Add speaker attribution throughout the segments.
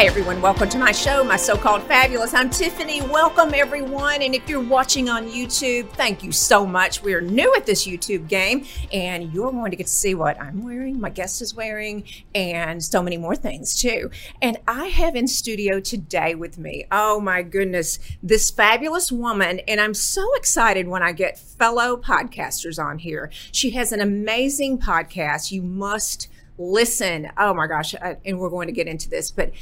Speaker 1: Hey everyone, welcome to my show, my so called fabulous. I'm Tiffany. Welcome everyone. And if you're watching on YouTube, thank you so much. We're new at this YouTube game, and you're going to get to see what I'm wearing, my guest is wearing, and so many more things too. And I have in studio today with me, oh my goodness, this fabulous woman. And I'm so excited when I get fellow podcasters on here. She has an amazing podcast. You must listen. Oh my gosh. Uh, and we're going to get into this, but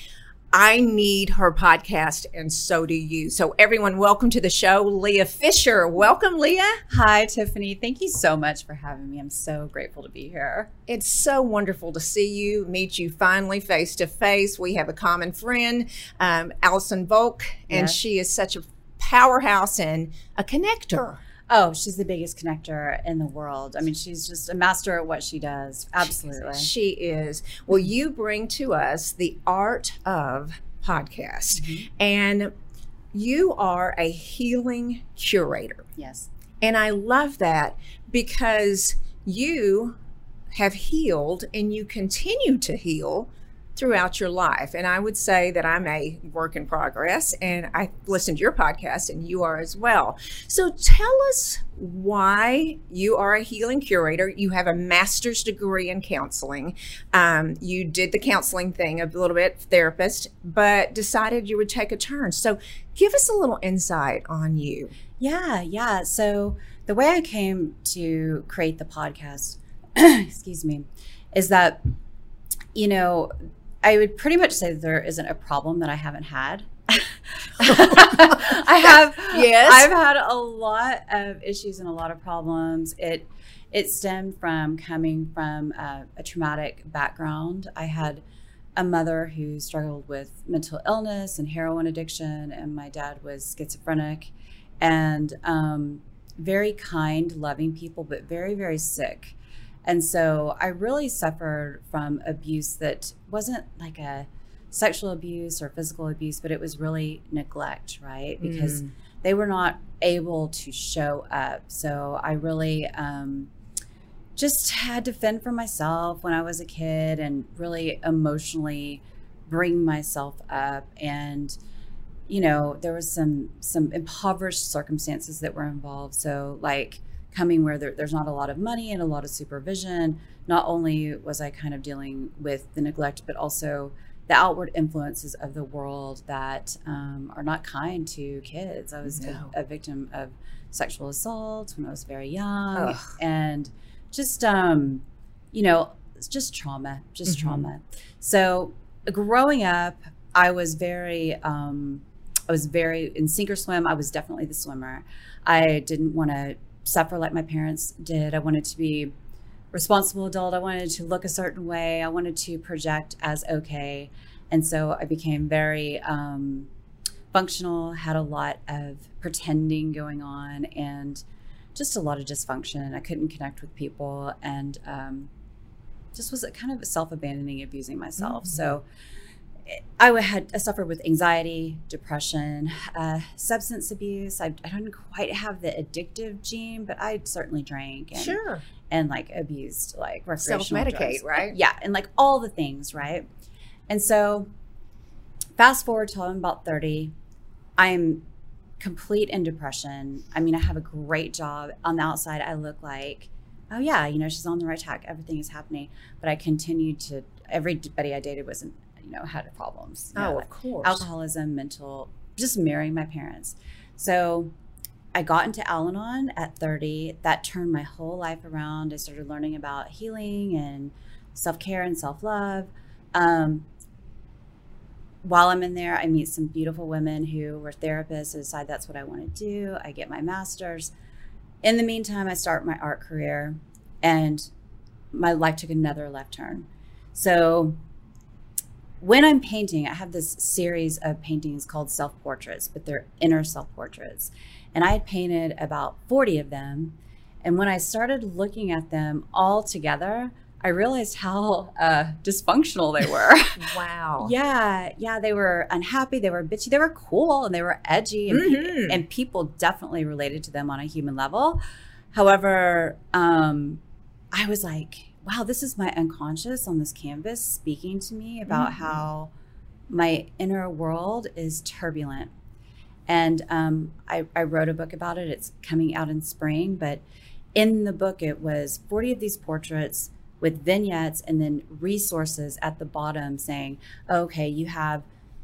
Speaker 1: I need her podcast, and so do you. So, everyone, welcome to the show, Leah Fisher. Welcome, Leah.
Speaker 2: Hi, Tiffany. Thank you so much for having me. I'm so grateful to be here.
Speaker 1: It's so wonderful to see you, meet you finally face to face. We have a common friend, um, Allison Volk, and yes. she is such a powerhouse and a connector.
Speaker 2: Oh, she's the biggest connector in the world. I mean, she's just a master at what she does. Absolutely.
Speaker 1: She is. Well, you bring to us the art of podcast, mm-hmm. and you are a healing curator.
Speaker 2: Yes.
Speaker 1: And I love that because you have healed and you continue to heal throughout your life. And I would say that I'm a work in progress and I listened to your podcast and you are as well. So tell us why you are a healing curator. You have a master's degree in counseling. Um, you did the counseling thing a little bit, therapist, but decided you would take a turn. So give us a little insight on you.
Speaker 2: Yeah, yeah. So the way I came to create the podcast, excuse me, is that, you know, I would pretty much say there isn't a problem that I haven't had. I have yes. I've had a lot of issues and a lot of problems. It it stemmed from coming from a, a traumatic background. I had a mother who struggled with mental illness and heroin addiction, and my dad was schizophrenic and um, very kind, loving people, but very, very sick. And so I really suffered from abuse that wasn't like a sexual abuse or physical abuse, but it was really neglect, right? Because mm. they were not able to show up. So I really um, just had to fend for myself when I was a kid and really emotionally bring myself up and you know there was some some impoverished circumstances that were involved so like coming where there, there's not a lot of money and a lot of supervision. Not only was I kind of dealing with the neglect, but also the outward influences of the world that um, are not kind to kids. I was no. a, a, victim of sexual assault when I was very young, Ugh. and just um, you know, just trauma, just mm-hmm. trauma. So growing up, I was very. Um, I was very in sink or swim. I was definitely the swimmer. I didn't want to suffer like my parents did. I wanted to be responsible adult. I wanted to look a certain way. I wanted to project as okay. And so I became very um, functional, had a lot of pretending going on, and just a lot of dysfunction. I couldn't connect with people and um, just was kind of self abandoning, abusing myself. Mm-hmm. So I had I suffered with anxiety, depression, uh, substance abuse. I, I don't quite have the addictive gene, but I certainly drank and
Speaker 1: sure
Speaker 2: and like abused like recreational
Speaker 1: self medicate, right?
Speaker 2: Yeah, and like all the things, right? And so, fast forward till I'm about thirty, I am complete in depression. I mean, I have a great job on the outside. I look like, oh yeah, you know, she's on the right track. Everything is happening, but I continued to. Everybody I dated was you know had problems. Oh,
Speaker 1: know, of course.
Speaker 2: Alcoholism, mental, just marrying my parents. So I got into Al Anon at 30. That turned my whole life around. I started learning about healing and self care and self love. Um, while I'm in there, I meet some beautiful women who were therapists and decide that's what I want to do. I get my master's. In the meantime, I start my art career and my life took another left turn. So when I'm painting, I have this series of paintings called self portraits, but they're inner self portraits. And I had painted about 40 of them. And when I started looking at them all together, I realized how uh, dysfunctional they were.
Speaker 1: wow.
Speaker 2: yeah. Yeah. They were unhappy. They were bitchy. They were cool and they were edgy. And, mm-hmm. and people definitely related to them on a human level. However, um, I was like, wow, this is my unconscious on this canvas speaking to me about mm-hmm. how my inner world is turbulent. And um, I, I wrote a book about it. It's coming out in spring. But in the book, it was 40 of these portraits with vignettes and then resources at the bottom saying, okay, you have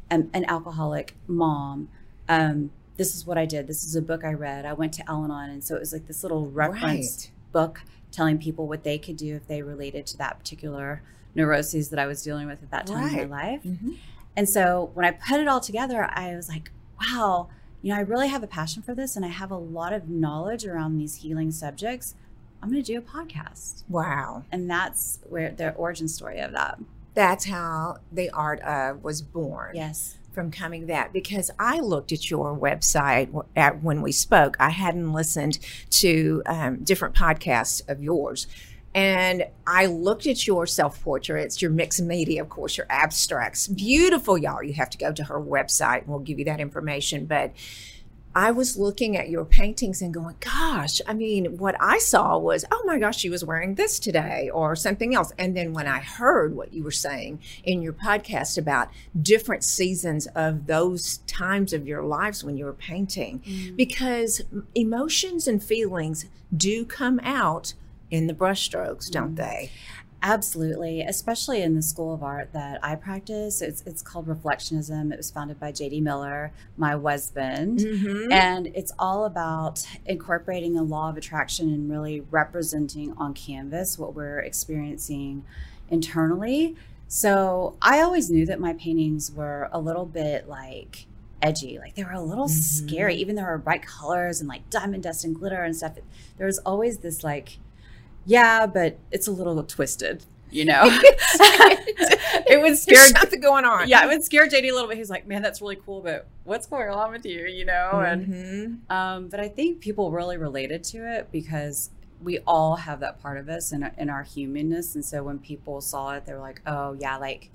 Speaker 2: an, an alcoholic mom. Um, this is what I did. This is a book I read. I went to Al Anon. And so it was like this little reference right. book telling people what they could do if they related to that particular neuroses that I was dealing with at that time right. in my life. Mm-hmm. And so when I put it all together, I was like, wow, you know, I really have a passion for this and I have a lot of knowledge around these healing subjects. I'm going to do a podcast.
Speaker 1: Wow.
Speaker 2: And that's where the origin story of that.
Speaker 1: That's how the art of was born.
Speaker 2: Yes.
Speaker 1: From coming that because I looked at your website at, when we spoke. I hadn't listened to um, different podcasts of yours and I looked at your self portraits, your mixed media, of course, your abstracts. Beautiful, y'all. You have to go to her website and we'll give you that information. But I was looking at your paintings and going, gosh, I mean, what I saw was, oh my gosh, she was wearing this today or something else. And then when I heard what you were saying in your podcast about different seasons of those times of your lives when you were painting, mm. because emotions and feelings do come out in the brushstrokes, don't mm. they?
Speaker 2: Absolutely, especially in the school of art that I practice. It's it's called reflectionism. It was founded by J.D. Miller, my husband, mm-hmm. and it's all about incorporating the law of attraction and really representing on canvas what we're experiencing internally. So I always knew that my paintings were a little bit like edgy. Like they were a little mm-hmm. scary, even though there were bright colors and like diamond dust and glitter and stuff. There was always this like yeah, but it's a little twisted, you know.
Speaker 1: it would scare something going on.
Speaker 2: Yeah, it would scare JD a little bit. He's like, "Man, that's really cool, but what's going on with you?" You know. Mm-hmm. And um, but I think people really related to it because we all have that part of us in, in our humanness, and so when people saw it, they were like, "Oh yeah, like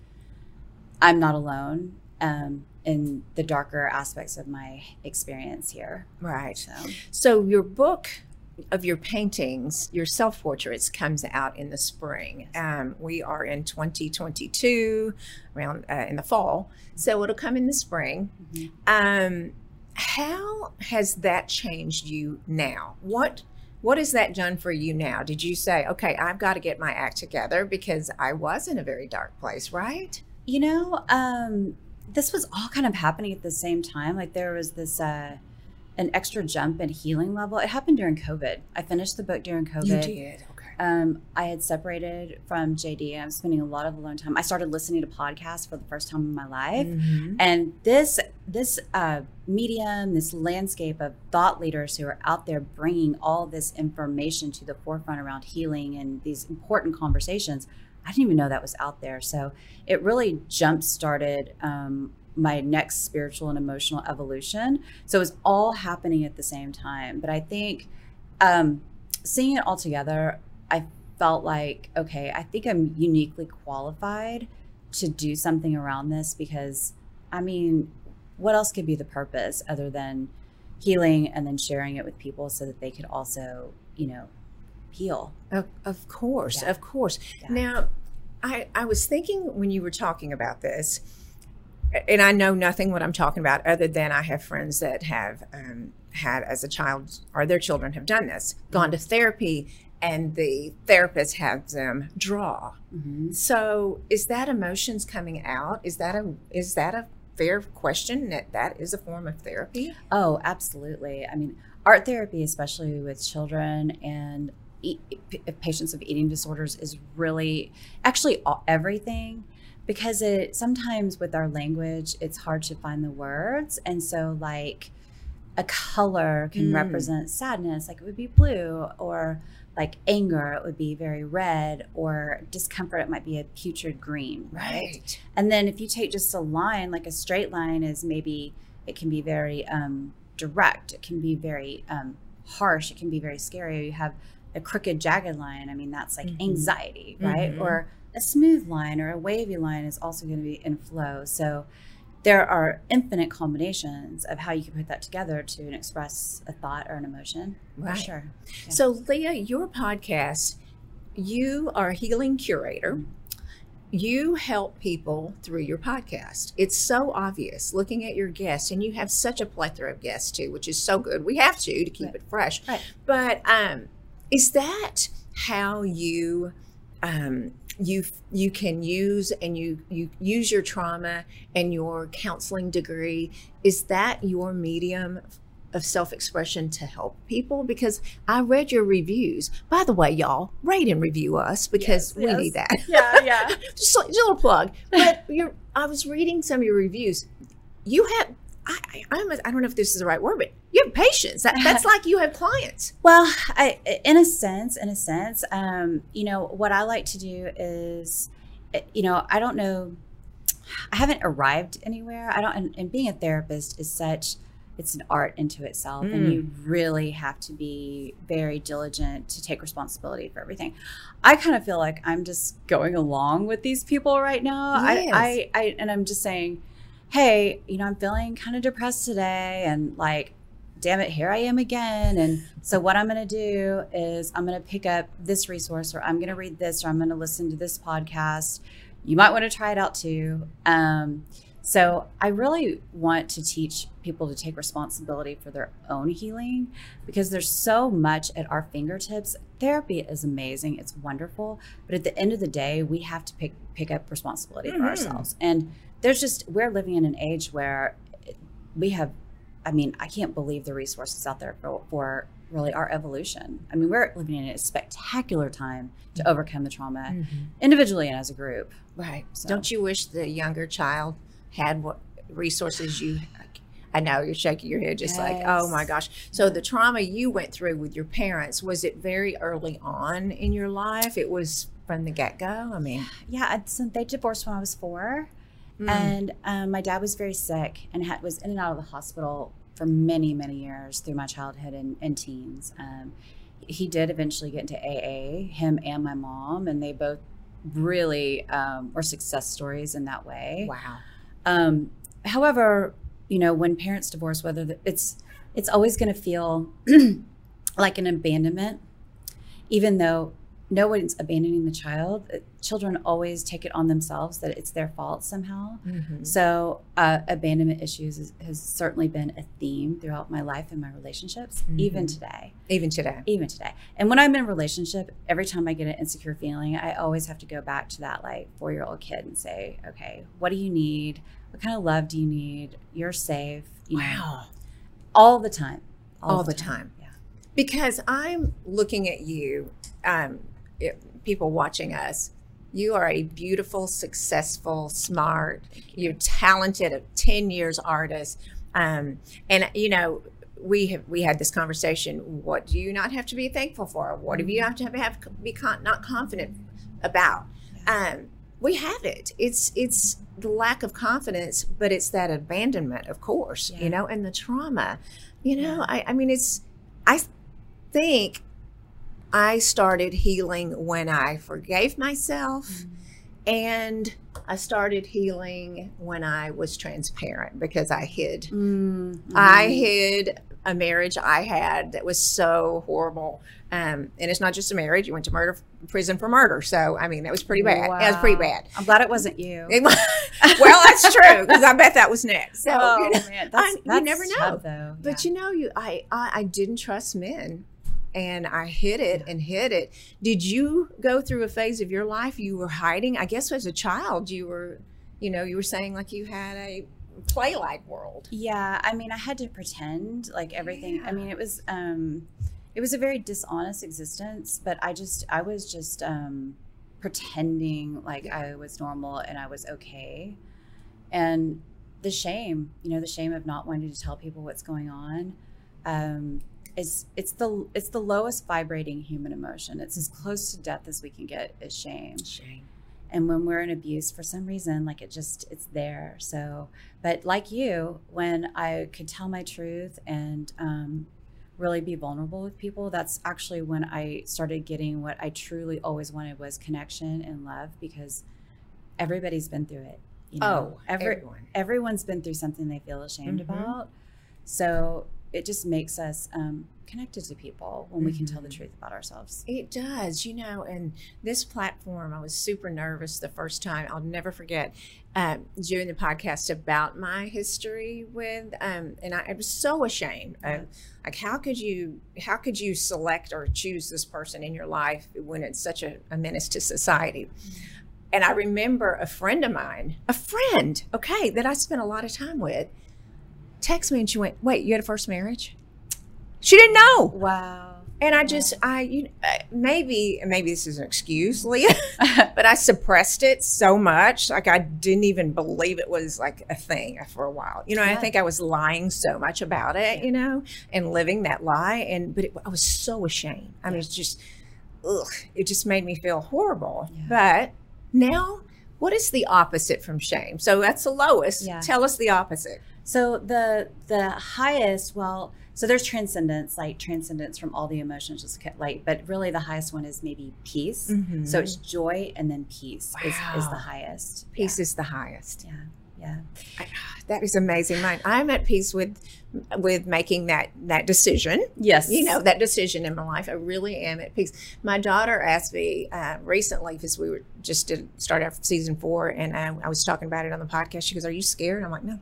Speaker 2: I'm not alone." Um, in the darker aspects of my experience here.
Speaker 1: Right. So, so your book of your paintings, your self portraits, comes out in the spring. Um, we are in 2022, around uh, in the fall, so it'll come in the spring. Mm-hmm. Um, how has that changed you now? What what has that done for you now? Did you say, okay, I've got to get my act together because I was in a very dark place, right?
Speaker 2: You know, um, this was all kind of happening at the same time. Like there was this. Uh, an extra jump in healing level. It happened during COVID. I finished the book during COVID.
Speaker 1: You did. Okay.
Speaker 2: Um, I had separated from JD. I'm spending a lot of alone time. I started listening to podcasts for the first time in my life, mm-hmm. and this this uh, medium, this landscape of thought leaders who are out there bringing all this information to the forefront around healing and these important conversations. I didn't even know that was out there. So it really jump started um, my next spiritual and emotional evolution. So it was all happening at the same time. But I think um, seeing it all together, I felt like, okay, I think I'm uniquely qualified to do something around this because, I mean, what else could be the purpose other than healing and then sharing it with people so that they could also, you know, heal?
Speaker 1: Of, of course, yeah. of course. Yeah. Now, I, I was thinking when you were talking about this, and I know nothing what I'm talking about other than I have friends that have um, had as a child or their children have done this, gone to therapy, and the therapist has them draw. Mm-hmm. So is that emotions coming out? Is that a is that a fair question that that is a form of therapy?
Speaker 2: Oh, absolutely. I mean, art therapy, especially with children and e- patients of eating disorders, is really actually everything because it sometimes with our language it's hard to find the words and so like a color can mm. represent sadness like it would be blue or like anger it would be very red or discomfort it might be a putrid green right, right. and then if you take just a line like a straight line is maybe it can be very um, direct it can be very um, harsh it can be very scary you have a crooked jagged line i mean that's like mm-hmm. anxiety right mm-hmm. or a smooth line or a wavy line is also going to be in flow. So there are infinite combinations of how you can put that together to express a thought or an emotion.
Speaker 1: Right. sure. Yeah. So, Leah, your podcast, you are a healing curator. you help people through your podcast. It's so obvious looking at your guests, and you have such a plethora of guests too, which is so good. We have to to keep
Speaker 2: Right.
Speaker 1: it fresh.
Speaker 2: Right.
Speaker 1: But um, is that how you um, you you can use and you you use your trauma and your counseling degree? Is that your medium? Of self expression to help people because I read your reviews. By the way, y'all, rate and review us because
Speaker 2: Yes,
Speaker 1: we
Speaker 2: yes.
Speaker 1: need that
Speaker 2: Yeah, yeah.
Speaker 1: just, a- just a little plug. But you're, I was reading some of your reviews. You have, I, I, I almost- I don't know if this is the right word, but you have patience. That, that's like you have clients.
Speaker 2: Well, I, in a sense, in a sense, um, you know, what I like to do is, you know, I don't know, I haven't arrived anywhere. I don't, and, and being a therapist is such, it's an art into itself,
Speaker 1: Mm.
Speaker 2: and you really have to be very diligent to take responsibility for everything. I kind of feel like I'm just going along with these people right now.
Speaker 1: Yes.
Speaker 2: I, I, I, and I'm just saying, hey, you know, I'm feeling kind of depressed today, and like, damn it, here I am again. And so, what I'm going to do is I'm going to pick up this resource, or I'm going to read this, or I'm going to listen to this podcast. You might want to try it out too. Um, so, I really want to teach people to take responsibility for their own healing because there's so much at our fingertips. Therapy is amazing, it's wonderful, but at the end of the day, we have to pick pick up responsibility for
Speaker 1: Mhm.
Speaker 2: ourselves. And there's just we're living in an age where we have I mean, I can't believe the resources out there for, for really our evolution. I mean, we're living in a spectacular time to mm-hmm. overcome the trauma mm-hmm. individually and as a group.
Speaker 1: Right.
Speaker 2: So-
Speaker 1: Don't you wish the younger child had what resources you? I know you're shaking your head, just like, oh my gosh. So the trauma you went through with your parents was it very early on in your life? It was from the get go. I mean,
Speaker 2: Yeah, so they divorced when I was four.
Speaker 1: Mm,
Speaker 2: And um, my dad was very sick and had, was in and out of the hospital for many, many years through my childhood and, and teens. Um, he did eventually get into AA, him and my mom, and they both really um, were success stories in that way.
Speaker 1: wow.
Speaker 2: Um, however, you know, when parents divorce, whether the, it's it's always going to feel like an abandonment, even though no one's abandoning the child. uh, Children always take it on themselves that it's their fault somehow.
Speaker 1: Mhm.
Speaker 2: So, uh, abandonment issues is, has certainly been a theme throughout my life and my relationships, even
Speaker 1: Mhm.
Speaker 2: today.
Speaker 1: Even today.
Speaker 2: Even today. And when I'm in a relationship, every time I get an insecure feeling, I always have to go back to that like four year old kid and say, okay, what do you need? What kind of love do you need? You're safe. You know,
Speaker 1: Wow.
Speaker 2: all the time.
Speaker 1: All the time.
Speaker 2: Yeah.
Speaker 1: because I'm looking at you, um, it, people watching us. You are a beautiful, successful, smart, you're talented, a ten years artist, um, and you know we have we had this conversation. What do you not have to be thankful for? What do you have to have, have be con- not confident about? Um, we have it. It's it's the lack of confidence, but it's that abandonment, of course,
Speaker 2: Yeah.
Speaker 1: you know, and the trauma. You know,
Speaker 2: Yeah.
Speaker 1: I, I mean, it's I think I started healing when I forgave myself and I started healing when I was transparent because I hid.
Speaker 2: Mm,
Speaker 1: I hid a marriage I had that was so horrible. Um, and it's not just a marriage. You went to murder prison for murder. So, I mean, that was pretty bad. It was pretty bad.
Speaker 2: I'm glad it wasn't you.
Speaker 1: It well, that's true because I bet that was next. So,
Speaker 2: oh,
Speaker 1: you know,
Speaker 2: man.
Speaker 1: I-
Speaker 2: That's,
Speaker 1: you never know.
Speaker 2: tough, though.
Speaker 1: But you know, you I, I I didn't trust men, and I hid it and hid it. Did you go through a phase of your life you were hiding? I guess as a child you were, you know, you were saying like you had a play like world.
Speaker 2: Yeah, I mean, I had to pretend like everything.
Speaker 1: Yeah.
Speaker 2: I mean, it was um, it was a very dishonest existence. But I just, I was just um, pretending like I was normal and I was okay. And the shame, you know, the shame of not wanting to tell people what's going on, um, is it's the it's the lowest vibrating human emotion. It's as close to death as we can get. Is shame
Speaker 1: Shame.
Speaker 2: and when we're in abuse for some reason like it just it's there so but like you when i could tell my truth and um, really be vulnerable with people that's actually when i started getting what i truly always wanted was connection and love because everybody's been through it you know
Speaker 1: Oh,
Speaker 2: every,
Speaker 1: everyone.
Speaker 2: everyone's been through something they feel ashamed
Speaker 1: Mhm.
Speaker 2: about so it just makes us um, connected to people when we can tell the
Speaker 1: Mhm.
Speaker 2: truth about ourselves.
Speaker 1: It does, you know, and this platform, I was super nervous the first time. I'll never forget um, doing the podcast about my history with, um, and I, I was so ashamed. Of, like, how could you, how could you select or choose this person in your life when it's such a, a menace to society? And I remember a friend of mine, a friend, okay, that I spent a lot of time with, text me and she went, "Wait, you had a first marriage?" She didn't know.
Speaker 2: Wow.
Speaker 1: And I just, I, you maybe, maybe this is an excuse, Leah, but I suppressed it so much. Like I didn't even believe it was like a thing for a while. You know, I think I was lying so much about it, you know, and living that lie. And, but it, I was so ashamed. I mean, it's just, ugh, it just made me feel horrible.
Speaker 2: Yeah.
Speaker 1: But now, what is the opposite from shame? So that's the lowest.
Speaker 2: Yeah.
Speaker 1: Tell us the opposite.
Speaker 2: So the the highest, well, so there's transcendence, like transcendence from all the emotions, just like, but really the highest one is maybe peace. So it's joy and then peace is, is the highest.
Speaker 1: peace is the highest.
Speaker 2: Yeah. Yeah.
Speaker 1: I- that is amazing. Mine, I'm at peace with with making that that decision.
Speaker 2: Yes.
Speaker 1: You know that decision in my life. I really am at peace. My daughter asked me uh, recently because we were just did start out season four, and I, I was talking about it on the podcast. She goes, "Are you scared?" I'm like, "No."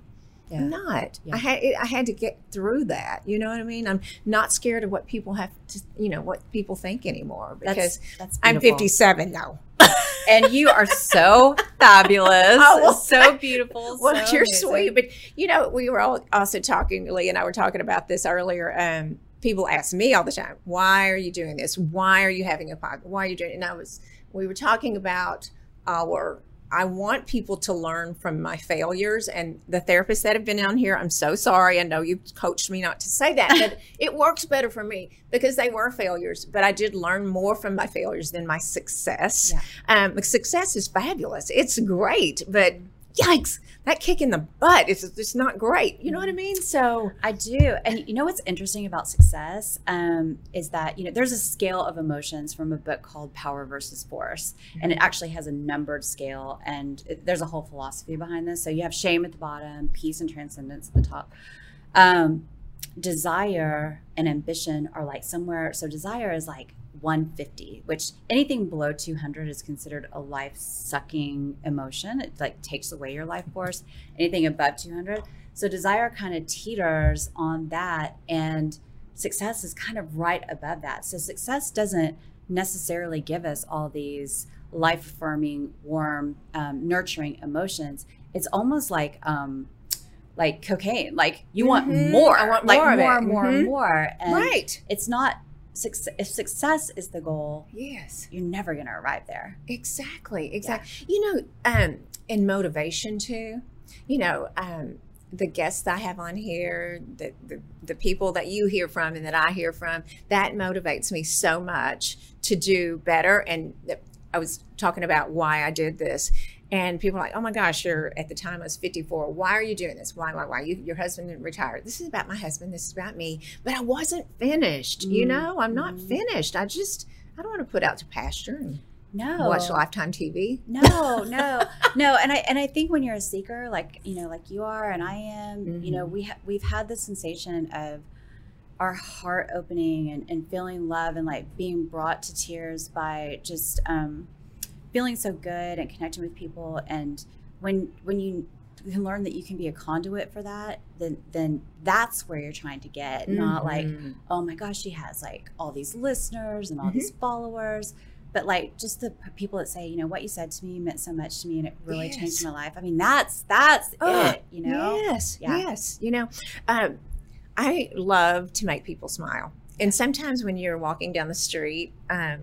Speaker 2: Yeah.
Speaker 1: I'm not.
Speaker 2: Yeah.
Speaker 1: I had I had to get through that. You know what I mean? I'm not scared of what people have to, you know, what people think anymore because
Speaker 2: That's, that's
Speaker 1: I'm 57 now.
Speaker 2: and you are so fabulous.
Speaker 1: Oh, well,
Speaker 2: so beautiful.
Speaker 1: Well,
Speaker 2: so
Speaker 1: you're
Speaker 2: amazing.
Speaker 1: sweet, but you know, we were all also talking. Lee and I were talking about this earlier. Um, people ask me all the time, "Why are you doing this? Why are you having a podcast? Why are you doing?" it? And I was, we were talking about our. I want people to learn from my failures, and the therapists that have been on here. I'm so sorry. I know you coached me not to say that, but it works better for me because they were failures. But I did learn more from my failures than my success.
Speaker 2: Yeah.
Speaker 1: Um, success is fabulous. It's great, but yikes, that kick in the butt is it's not great. You know what I mean? So
Speaker 2: I do. And you know what's interesting about success um, is that, you know, there's a scale of emotions from a book called Power versus Force. And it actually has a numbered scale. And it, there's a whole philosophy behind this. So you have shame at the bottom, peace and transcendence at the top. Um, desire and ambition are like somewhere. So desire is like 150, which anything below 200 is considered a life sucking emotion. It like takes away your life force. Anything above 200. So desire kind of teeters on that, and success is kind of right above that. So success doesn't necessarily give us all these life affirming, warm, um, nurturing emotions. It's almost like um, like cocaine. Like you want
Speaker 1: Mhm.
Speaker 2: more.
Speaker 1: I want
Speaker 2: like
Speaker 1: more
Speaker 2: more, more,
Speaker 1: Mhm.
Speaker 2: more. And
Speaker 1: right.
Speaker 2: it's not success. If success is the goal,
Speaker 1: Yes.
Speaker 2: you're never going to arrive there.
Speaker 1: Exactly. Exactly. You know, um, in motivation too. You know, um, the guests I have on here, the, the the people that you hear from and that I hear from, that motivates me so much to do better. And th- I was talking about why I did this. And people are like, oh my gosh, you're at the time I was 54. Why are you doing this? Why, why, why? You, your husband didn't retire. This is about my husband. This is about me. But I wasn't finished. You
Speaker 2: Mm,
Speaker 1: know, I'm not finished. I just, I don't want to put out to pasture and
Speaker 2: No.
Speaker 1: watch Lifetime TV.
Speaker 2: No, no, no. And I and I think when you're a seeker, like you know, like you are and I am, you know, we ha- we've had the sensation of our heart opening and, and feeling love and like being brought to tears by just um, feeling so good and connecting with people. And when when you can learn that you can be a conduit for that, then then that's where you're trying to get, not like
Speaker 1: Mhm.
Speaker 2: oh my gosh, she has like all these listeners and all
Speaker 1: Mhm.
Speaker 2: these followers. But like just the people that say, you know, what you said to me meant so much to me and it really
Speaker 1: Yes.
Speaker 2: changed my life. I mean, that's that's
Speaker 1: Oh,
Speaker 2: it, you know?
Speaker 1: Yes,
Speaker 2: Yeah.
Speaker 1: yes. You know, um, I love to make people smile. And sometimes when you're walking down the street, um,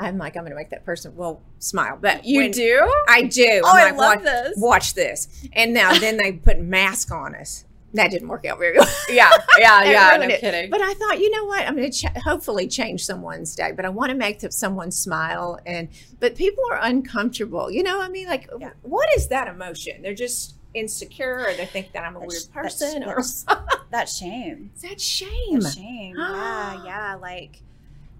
Speaker 1: I'm like, I'm going to make that person, well, smile. But when-
Speaker 2: do?
Speaker 1: I do.
Speaker 2: Oh, I
Speaker 1: like,
Speaker 2: love
Speaker 1: watch,
Speaker 2: this.
Speaker 1: watch this. And now then they put mask on us. That didn't work out very well.
Speaker 2: Yeah, yeah, yeah. No
Speaker 1: it.
Speaker 2: kidding.
Speaker 1: But I thought, you know what? I'm going to ch- hopefully change someone's day, but I want to make someone smile. And but people are uncomfortable. You know, I mean, like,
Speaker 2: Yeah.
Speaker 1: what is that emotion? They're just insecure, or they think that I'm a
Speaker 2: That's-
Speaker 1: weird
Speaker 2: that's-
Speaker 1: person, or
Speaker 2: that's- That's shame.
Speaker 1: that shame?
Speaker 2: That's shame. yeah, yeah. Like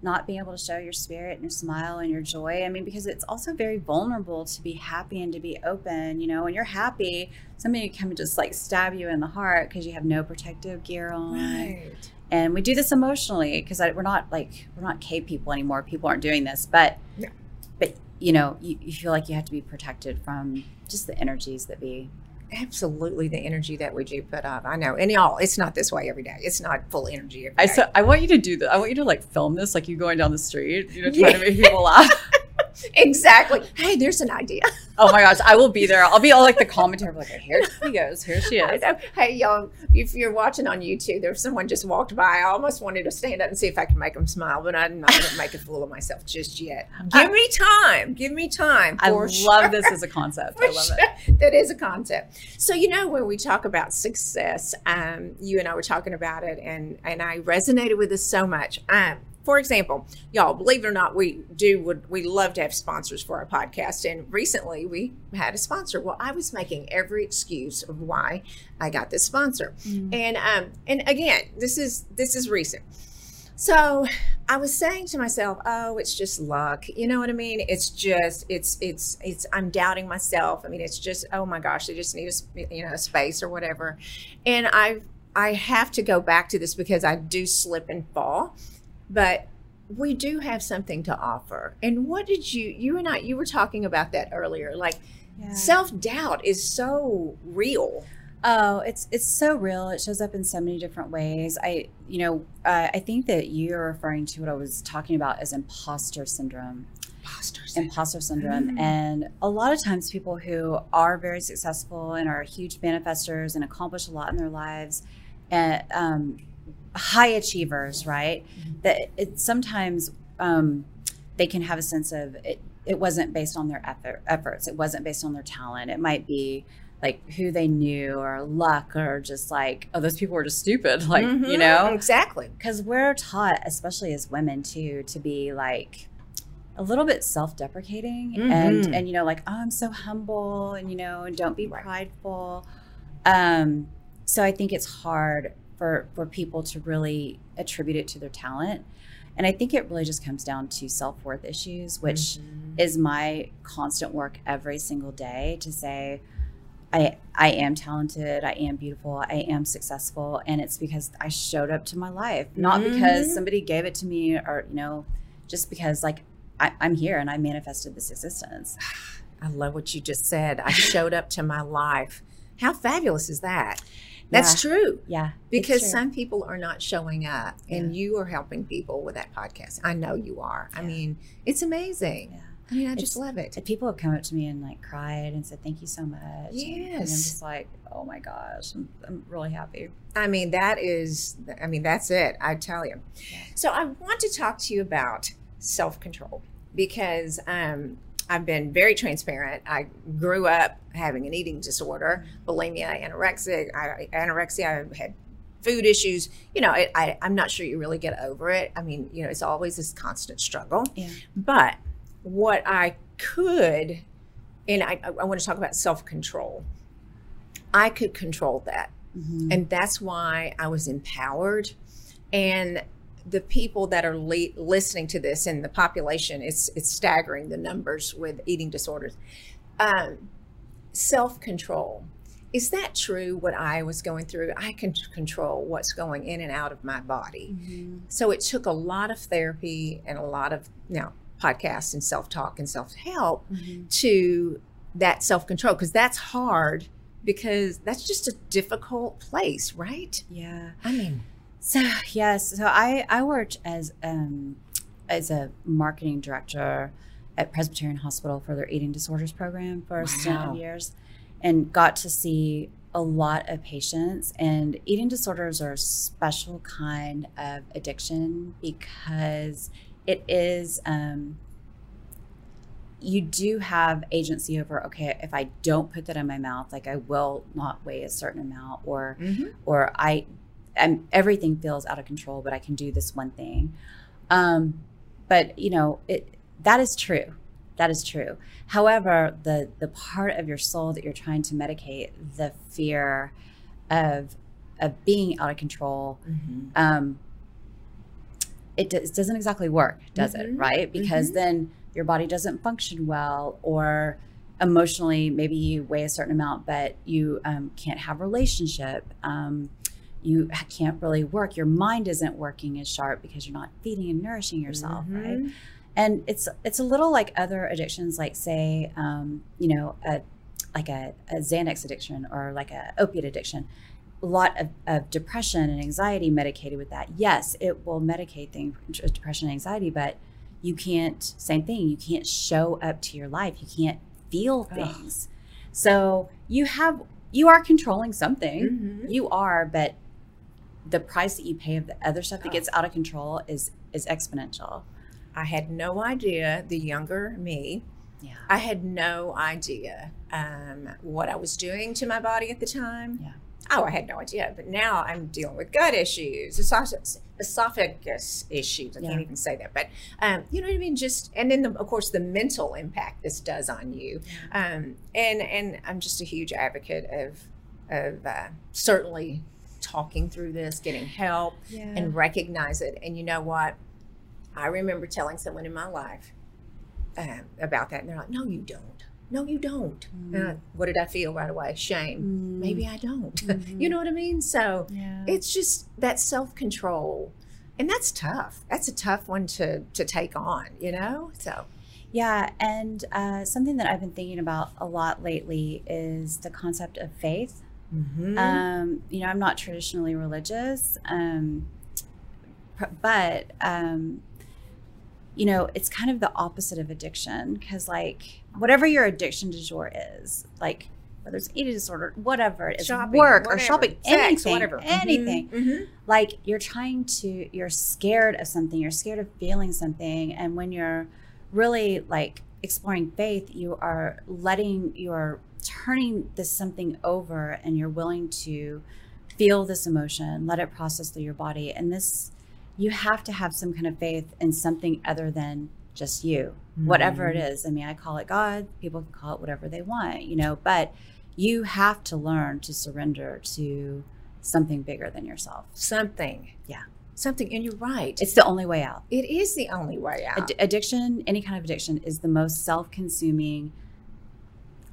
Speaker 2: not being able to show your spirit and your smile and your joy. I mean, because it's also very vulnerable to be happy and to be open. You know, when you're happy, somebody can just like stab you in the heart because you have no protective gear on.
Speaker 1: Right.
Speaker 2: And we do this emotionally because we're not like we're not K people anymore. People aren't doing this, but
Speaker 1: Yeah.
Speaker 2: but you know, you, you feel like you have to be protected from just the energies that be.
Speaker 1: Absolutely, the energy that we do put up. I know, and y'all, it's not this way every day. It's not full energy every day.
Speaker 2: I so I want you to do that. I want you to like film this, like you going down the street, you know, trying to make people laugh.
Speaker 1: exactly. Hey, there's an idea.
Speaker 2: Oh my gosh, I will be there. I'll be all like the commentator, like here she goes, here she
Speaker 1: I
Speaker 2: is.
Speaker 1: Hey, y'all, if you're watching on YouTube, there's someone just walked by. I almost wanted to stand up and see if I could make them smile, but I'm not to make a fool of myself just yet. Give me time. Give me time.
Speaker 2: I love
Speaker 1: sure.
Speaker 2: this as a concept. I love it.
Speaker 1: it. that is a concept. So you know when we talk about success, um, you and I were talking about it, and and I resonated with this so much. Um, for example, y'all, believe it or not, we do would we love to have sponsors for our podcast, and recently we had a sponsor. Well, I was making every excuse of why I got this sponsor, and um, and again, this is this is recent. So I was saying to myself, "Oh, it's just luck." You know what I mean? It's just, it's, it's, it's. I'm doubting myself. I mean, it's just, oh my gosh, they just need a, you know, a space or whatever. And I, I have to go back to this because I do slip and fall, but we do have something to offer. And what did you, you and I, you were talking about that earlier, like
Speaker 2: Yeah.
Speaker 1: self doubt is so real.
Speaker 2: Oh, it's it's so real. It shows up in so many different ways. I, you know, uh, I think that you're referring to what I was talking about as imposter syndrome.
Speaker 1: Imposters.
Speaker 2: Imposter syndrome,
Speaker 1: Mm.
Speaker 2: and a lot of times people who are very successful and are huge manifestors and accomplish a lot in their lives, and um, high achievers, right? That it sometimes um, they can have a sense of it. It wasn't based on their effort, efforts. It wasn't based on their talent. It might be like who they knew or luck or just like oh those people were just stupid like you
Speaker 1: Mhm,
Speaker 2: know
Speaker 1: exactly.
Speaker 2: because we're taught especially as women too to be like a little bit self-deprecating and
Speaker 1: Mhm.
Speaker 2: and you know like oh i'm so humble and you know and don't be
Speaker 1: Right.
Speaker 2: prideful um so i think it's hard for for people to really attribute it to their talent and i think it really just comes down to self-worth issues which
Speaker 1: Mhm.
Speaker 2: is my constant work every single day to say I I am talented, I am beautiful, I am successful and it's because I showed up to my life, not because
Speaker 1: Mhm.
Speaker 2: somebody gave it to me or you know just because like I, I'm here and I manifested this existence.
Speaker 1: I love what you just said. I showed up to my life. How fabulous is that? That's true
Speaker 2: Yeah,
Speaker 1: because
Speaker 2: true.
Speaker 1: some people are not showing up, and you are helping people with that podcast. I know you are. I mean, it's amazing.
Speaker 2: Yeah.
Speaker 1: I mean, I
Speaker 2: It's-
Speaker 1: just love it.
Speaker 2: People have come up to me and like cried and said thank you so much. And- and I'm just like oh my gosh, I'm, I'm really happy.
Speaker 1: I mean, that is, I mean, that's it. I tell you.
Speaker 2: Yeah.
Speaker 1: So I want to talk to you about self control because um, I've been very transparent. I grew up having an eating disorder, bulimia, anorexia. I, anorexia. I had food issues. You know, I, I, I'm not sure you really get over it. I mean, you know, it's always this constant struggle.
Speaker 2: Yeah.
Speaker 1: But what I could, and I, I want to talk about self control. I could control that.
Speaker 2: Mhm.
Speaker 1: And that's why I was empowered. And the people that are le- listening to this and the population, it's, it's staggering the numbers with eating disorders. Um, Self control. Is that true what I was going through? I can control what's going in and out of my body.
Speaker 2: Mhm.
Speaker 1: So it took a lot of therapy and a lot of you know, podcasts and self talk and self help
Speaker 2: Mhm.
Speaker 1: to that self control because that's hard because that's just a difficult place, right?
Speaker 2: Yeah.
Speaker 1: I mean,
Speaker 2: So yes, so I I worked as um as a marketing director at Presbyterian Hospital for their eating disorders program for a stint
Speaker 1: Wow.
Speaker 2: of years, and got to see a lot of patients. And eating disorders are a special kind of addiction because it is. Um, you do have agency over okay if i don't put that in my mouth like i will not weigh a certain amount or or I, I'm, everything feels out of control, but I can do this one thing. Um, but you know, it that is true. That is true. However, the the part of your soul that you're trying to medicate, the fear of of being out of control, um, it, does, it doesn't exactly work, does
Speaker 1: Mhm.
Speaker 2: it? Right? Because
Speaker 1: Mhm.
Speaker 2: then your body doesn't function well, or emotionally, maybe you weigh a certain amount, but you um, can't have relationship. Um, you can't really work. Your mind isn't working as sharp because you're not feeding and nourishing yourself, right?
Speaker 1: Mhm.
Speaker 2: and it's it's a little like other addictions like say um, you know a like a, a xanax addiction or like a opiate addiction a lot of, of depression and anxiety medicated with that yes it will medicate things depression and anxiety but you can't same thing you can't show up to your life you can't feel
Speaker 1: Ugh.
Speaker 2: things so you have you are controlling something
Speaker 1: Mhm.
Speaker 2: you are but the price that you pay of the other stuff that
Speaker 1: Oh.
Speaker 2: gets out of control is is exponential
Speaker 1: I had no idea, the younger me,
Speaker 2: yeah
Speaker 1: I had no idea um, what I was doing to my body at the time.
Speaker 2: Yeah.
Speaker 1: Oh, I had no idea. But now I'm dealing with gut issues, esophagus, esophagus issues. I
Speaker 2: Yeah.
Speaker 1: can't even say that. But um, you know what I mean? Just and then the, of course the mental impact this does on you. Um, and and I'm just a huge advocate of of uh, certainly talking through this, getting help,
Speaker 2: yeah
Speaker 1: and recognize it. And you know what? I remember telling someone in my life um, about that, and they're like, "No, you don't. No, you don't."
Speaker 2: Mm.
Speaker 1: I, what did I feel right away? Shame. Maybe I don't.
Speaker 2: Mhm.
Speaker 1: you know what I mean? So
Speaker 2: yeah
Speaker 1: it's just that self control, and that's tough. That's a tough one to to take on. You know. So
Speaker 2: Yeah, and uh, something that I've been thinking about a lot lately is the concept of faith.
Speaker 1: Mhm.
Speaker 2: Um, you know, I'm not traditionally religious, um, but um, you know, it's kind of the opposite of addiction because, like, whatever your addiction du jour is, like whether it's eating disorder, whatever it is,
Speaker 1: shopping,
Speaker 2: work or shopping,
Speaker 1: sex,
Speaker 2: anything,
Speaker 1: whatever,
Speaker 2: anything.
Speaker 1: Mhm. Mhm.
Speaker 2: like you're trying to you're scared of something you're scared of feeling something and when you're really like exploring faith you are letting you're turning this something over and you're willing to feel this emotion let it process through your body and this you have to have some kind of faith in something other than just you whatever it mm-hmm. is i mean i call it god people can call it whatever they want you know but you have to learn to surrender to something bigger than yourself
Speaker 1: something.
Speaker 2: Yeah.
Speaker 1: Something, and you're right.
Speaker 2: it's the only way out.
Speaker 1: it is the only way out.
Speaker 2: Ad- addiction, any kind of addiction, is the most self consuming,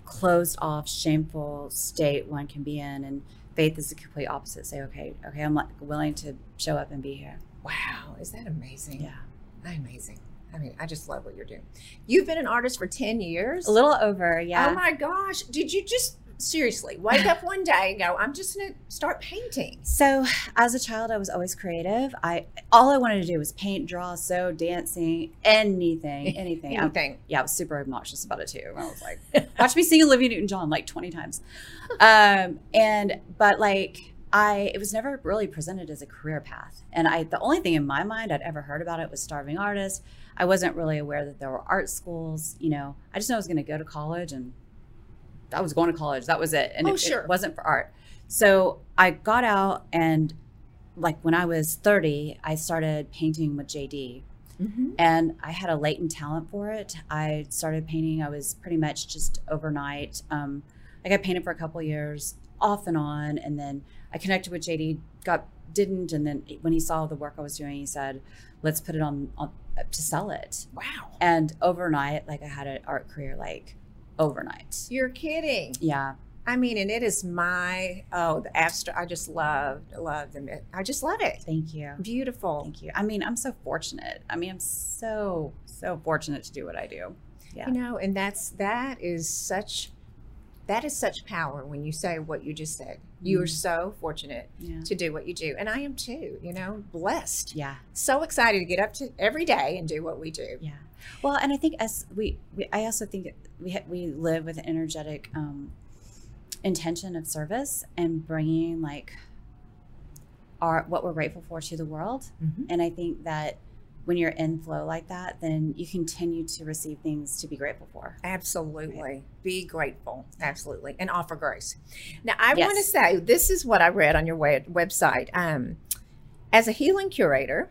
Speaker 2: closed off, shameful state one can be in. And faith is the complete opposite. Say, okay, okay, I'm like willing to show up and be here.
Speaker 1: wow, is that amazing?
Speaker 2: Yeah.
Speaker 1: Amazing. I mean, I just love what you're doing. You've been an artist for 10 years?
Speaker 2: A little over, yeah.
Speaker 1: Oh my gosh. Did you just seriously wake up one day and go, I'm just going to start painting?
Speaker 2: So, as a child, I was always creative. I all I wanted to do was paint, draw, sew, dancing, anything, anything. I-
Speaker 1: Anything.
Speaker 2: yeah, I was super obnoxious about it too. I was like, watch me sing Olivia Newton-John like 20 times. Um, and but like I, it was never really presented as a career path. And I, the only thing in my mind I'd ever heard about it was starving artist. I wasn't really aware that there were art schools. You know, I just know I was going to go to college, and I was going to college. That was it. And
Speaker 1: Oh,
Speaker 2: it,
Speaker 1: sure.
Speaker 2: it wasn't for art. So I got out and. Like when I was 30, I started painting with JD
Speaker 1: Mm-hmm.
Speaker 2: and I had a latent talent for it. I started painting. I was pretty much just overnight. Um, like I painted for a couple years, off and on, and then I connected with JD. Got didn't, and then when he saw the work I was doing, he said, "Let's put it on, on to sell it."
Speaker 1: Wow.
Speaker 2: And overnight, like I had an art career, like overnight.
Speaker 1: You're kidding.
Speaker 2: Yeah,
Speaker 1: I mean, and it is my, oh, the abstract. I just love, love them. I just love it.
Speaker 2: thank you.
Speaker 1: Beautiful.
Speaker 2: Thank you. I mean, I'm so fortunate. I mean, I'm so so fortunate to do what I do. Yeah.
Speaker 1: You know, and that's, that is such, that is such power when you say what you just said. You are
Speaker 2: Mhm.
Speaker 1: so fortunate
Speaker 2: Yeah.
Speaker 1: to do what you do. And I am too, you know, blessed.
Speaker 2: Yeah.
Speaker 1: So excited to get up to every day and do what we do.
Speaker 2: Yeah. Well, and I think as we, we I also think that we ha- we live with an energetic um, intention of service and bringing like our what we're grateful for to the world.
Speaker 1: Mhm.
Speaker 2: And I think that when you're in flow like that, then you continue to receive things to be grateful for.
Speaker 1: Absolutely. Be grateful. Absolutely. And offer grace. Now, I
Speaker 2: Yes.
Speaker 1: want to say this is what I read on your web- website. Um, as a healing curator,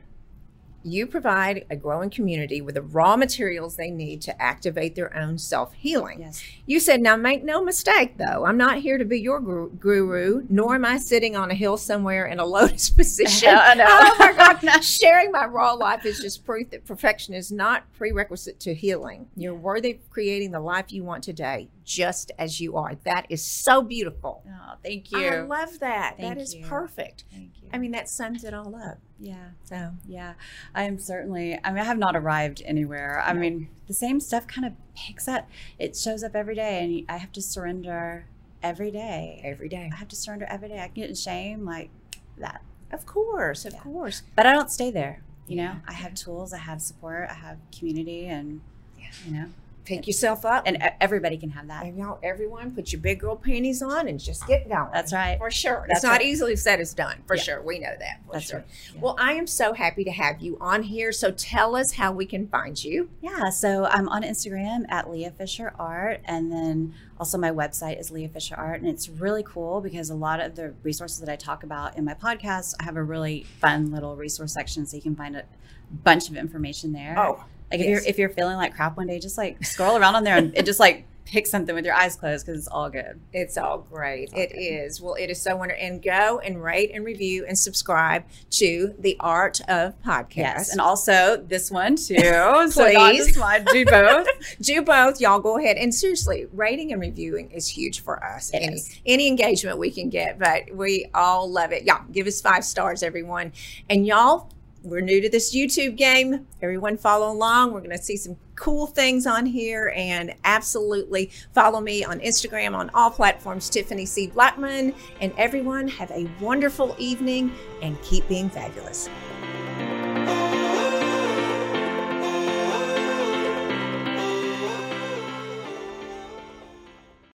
Speaker 1: you provide a growing community with the raw materials they need to activate their own self healing.
Speaker 2: Yes.
Speaker 1: You said, now make no mistake, though, I'm not here to be your guru, guru nor am I sitting on a hill somewhere in a lotus position. Oh my God. Sharing my raw life is just proof that perfection is not prerequisite to healing. You're worthy of creating the life you want today, just as you are. That is so beautiful.
Speaker 2: Oh, thank you.
Speaker 1: I love that.
Speaker 2: Thank
Speaker 1: that is
Speaker 2: you.
Speaker 1: perfect.
Speaker 2: thank you.
Speaker 1: I mean, that sums it all up.
Speaker 2: Yeah.
Speaker 1: So,
Speaker 2: Yeah, I am certainly. I mean, I have not arrived anywhere. I
Speaker 1: No.
Speaker 2: mean, the same stuff kind of picks up. It shows up every day, and I have to surrender every day.
Speaker 1: every day.
Speaker 2: I have to surrender every day. I can get in shame like that,
Speaker 1: Of course, of
Speaker 2: Yeah.
Speaker 1: course.
Speaker 2: but I don't stay there. You know, I have tools, I have support, I have community, and
Speaker 1: Yeah.
Speaker 2: you know,
Speaker 1: Pick yourself up.
Speaker 2: and everybody can have that.
Speaker 1: And y'all, everyone, put your big girl panties on and just get going.
Speaker 2: That's right.
Speaker 1: For sure.
Speaker 2: That's
Speaker 1: it's not
Speaker 2: right.
Speaker 1: easily said as done. For
Speaker 2: Yeah.
Speaker 1: sure. We know that. For
Speaker 2: That's
Speaker 1: sure.
Speaker 2: right. Yeah.
Speaker 1: Well, I am so happy to have you on here. So tell us how we can find you.
Speaker 2: Yeah, so I'm on Instagram at Leah Fisher Art, and then also my website is Leah Fisher Art, and it's really cool because a lot of the resources that I talk about in my podcast, I have a really fun little resource section, so you can find a bunch of information there.
Speaker 1: Oh,
Speaker 2: like if
Speaker 1: yes.
Speaker 2: you're if you're feeling like crap one day, just like scroll around on there and, and just like pick something with your eyes closed because it's all good.
Speaker 1: It's all great.
Speaker 2: It's all
Speaker 1: It
Speaker 2: good.
Speaker 1: is. Well, it is so wonderful. And go and rate and review and subscribe to the Art of Podcast.
Speaker 2: Yes, and also this one too. so not
Speaker 1: Please.
Speaker 2: just mine, do both.
Speaker 1: do both. Y'all go ahead and seriously, rating and reviewing is huge for us.
Speaker 2: It
Speaker 1: any
Speaker 2: is.
Speaker 1: any engagement we can get, but we all love it. Y'all give us five stars, everyone. And y'all, we're new to this YouTube game. Everyone follow along. We're going to see some cool things on here and absolutely follow me on Instagram on all platforms, Tiffany C. Blackman. And everyone have a wonderful evening and keep being fabulous.